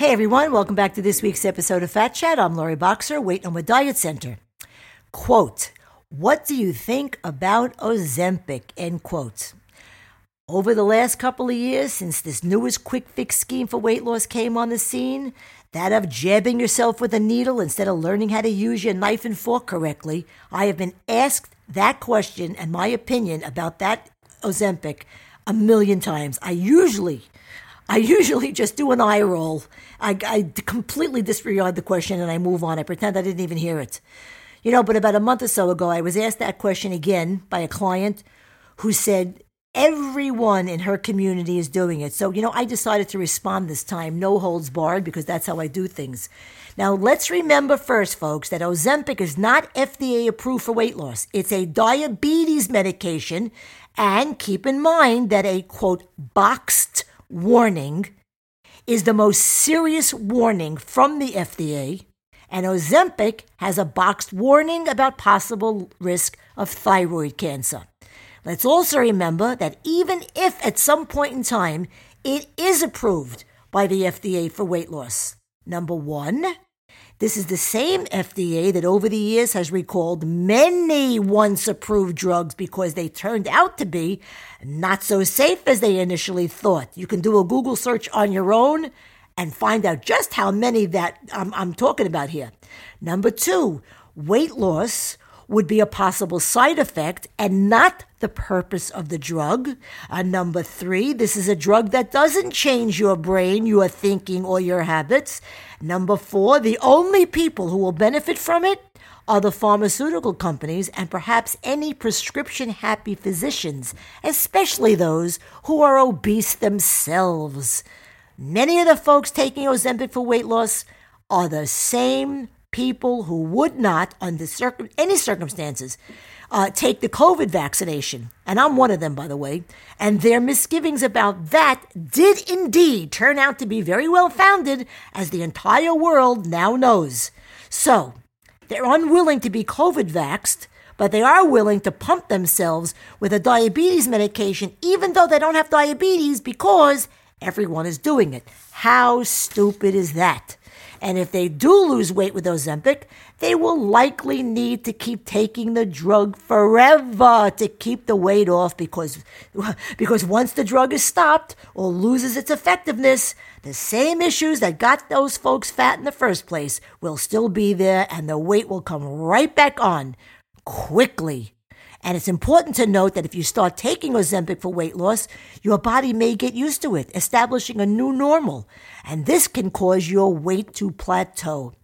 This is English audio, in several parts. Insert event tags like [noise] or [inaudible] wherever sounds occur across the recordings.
Hey everyone, welcome back to this week's episode of Fat Chat. I'm Lori Boxer, Weigh No More Diet Center. Quote, what do you think about Ozempic? End quote. Over the last couple of years, since this newest quick fix scheme for weight loss came on the scene, that of jabbing yourself with a needle instead of learning how to use your knife and fork correctly, I have been asked that question and my opinion about that Ozempic a million times. I usually I usually just do an eye roll. I, I completely disregard the question and I move on. I pretend I didn't even hear it. You know, but about a month or so ago, I was asked that question again by a client who said everyone in her community is doing it. So, you know, I decided to respond this time, no holds barred, because that's how I do things. Now, let's remember first, folks, that Ozempic is not FDA approved for weight loss. It's a diabetes medication. And keep in mind that a quote, boxed warning is the most serious warning from the FDA, and Ozempic has a boxed warning about possible risk of thyroid cancer. Let's also remember that even if at some point in time it is approved by the FDA for weight loss, number one, this is the same FDA that over the years has recalled many once approved drugs because they turned out to be not so safe as they initially thought. You can do a Google search on your own and find out just how many that I'm, I'm talking about here. Number two, weight loss would be a possible side effect and not the purpose of the drug. Uh, number three, this is a drug that doesn't change your brain, your thinking, or your habits. Number four, the only people who will benefit from it are the pharmaceutical companies and perhaps any prescription happy physicians, especially those who are obese themselves. Many of the folks taking Ozempic for weight loss are the same people who would not, under circum- any circumstances, uh, take the COVID vaccination. And I'm one of them, by the way. And their misgivings about that did indeed turn out to be very well founded, as the entire world now knows. So, they're unwilling to be COVID vaxxed, but they are willing to pump themselves with a diabetes medication, even though they don't have diabetes, because everyone is doing it. How stupid is that? And if they do lose weight with Ozempic, they will likely need to keep taking the drug forever to keep the weight off because, [laughs] because once the drug is stopped or loses its effectiveness, the same issues that got those folks fat in the first place will still be there and the weight will come right back on quickly. And it's important to note that if you start taking Ozempic for weight loss, your body may get used to it, establishing a new normal. And this can cause your weight to plateau.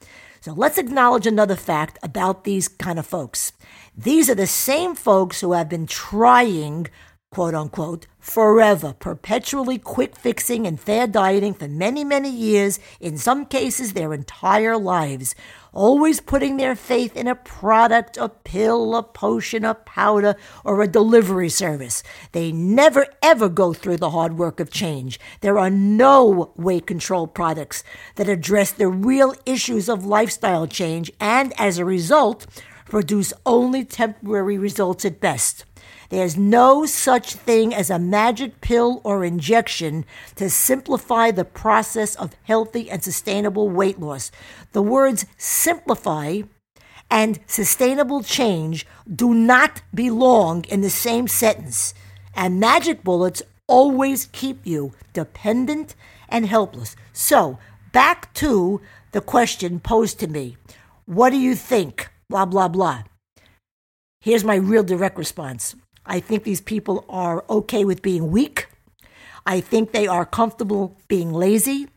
So let's acknowledge another fact about these kind of folks. These are the same folks who have been trying quote unquote, forever, perpetually quick fixing and fair dieting for many, many years, in some cases their entire lives, always putting their faith in a product, a pill, a potion, a powder, or a delivery service. They never ever go through the hard work of change. There are no weight control products that address the real issues of lifestyle change and as a result, produce only temporary results at best. There's no such thing as a magic pill or injection to simplify the process of healthy and sustainable weight loss. The words simplify and sustainable change do not belong in the same sentence. And magic bullets always keep you dependent and helpless. So, back to the question posed to me What do you think? Blah, blah, blah. Here's my real direct response I think these people are okay with being weak. I think they are comfortable being lazy.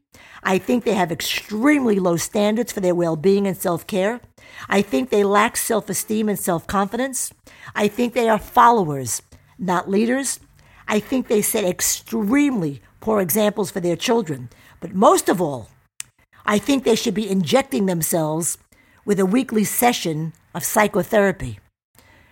I think they have extremely low standards for their well being and self care. I think they lack self esteem and self confidence. I think they are followers, not leaders. I think they set extremely poor examples for their children. But most of all, I think they should be injecting themselves with a weekly session of psychotherapy.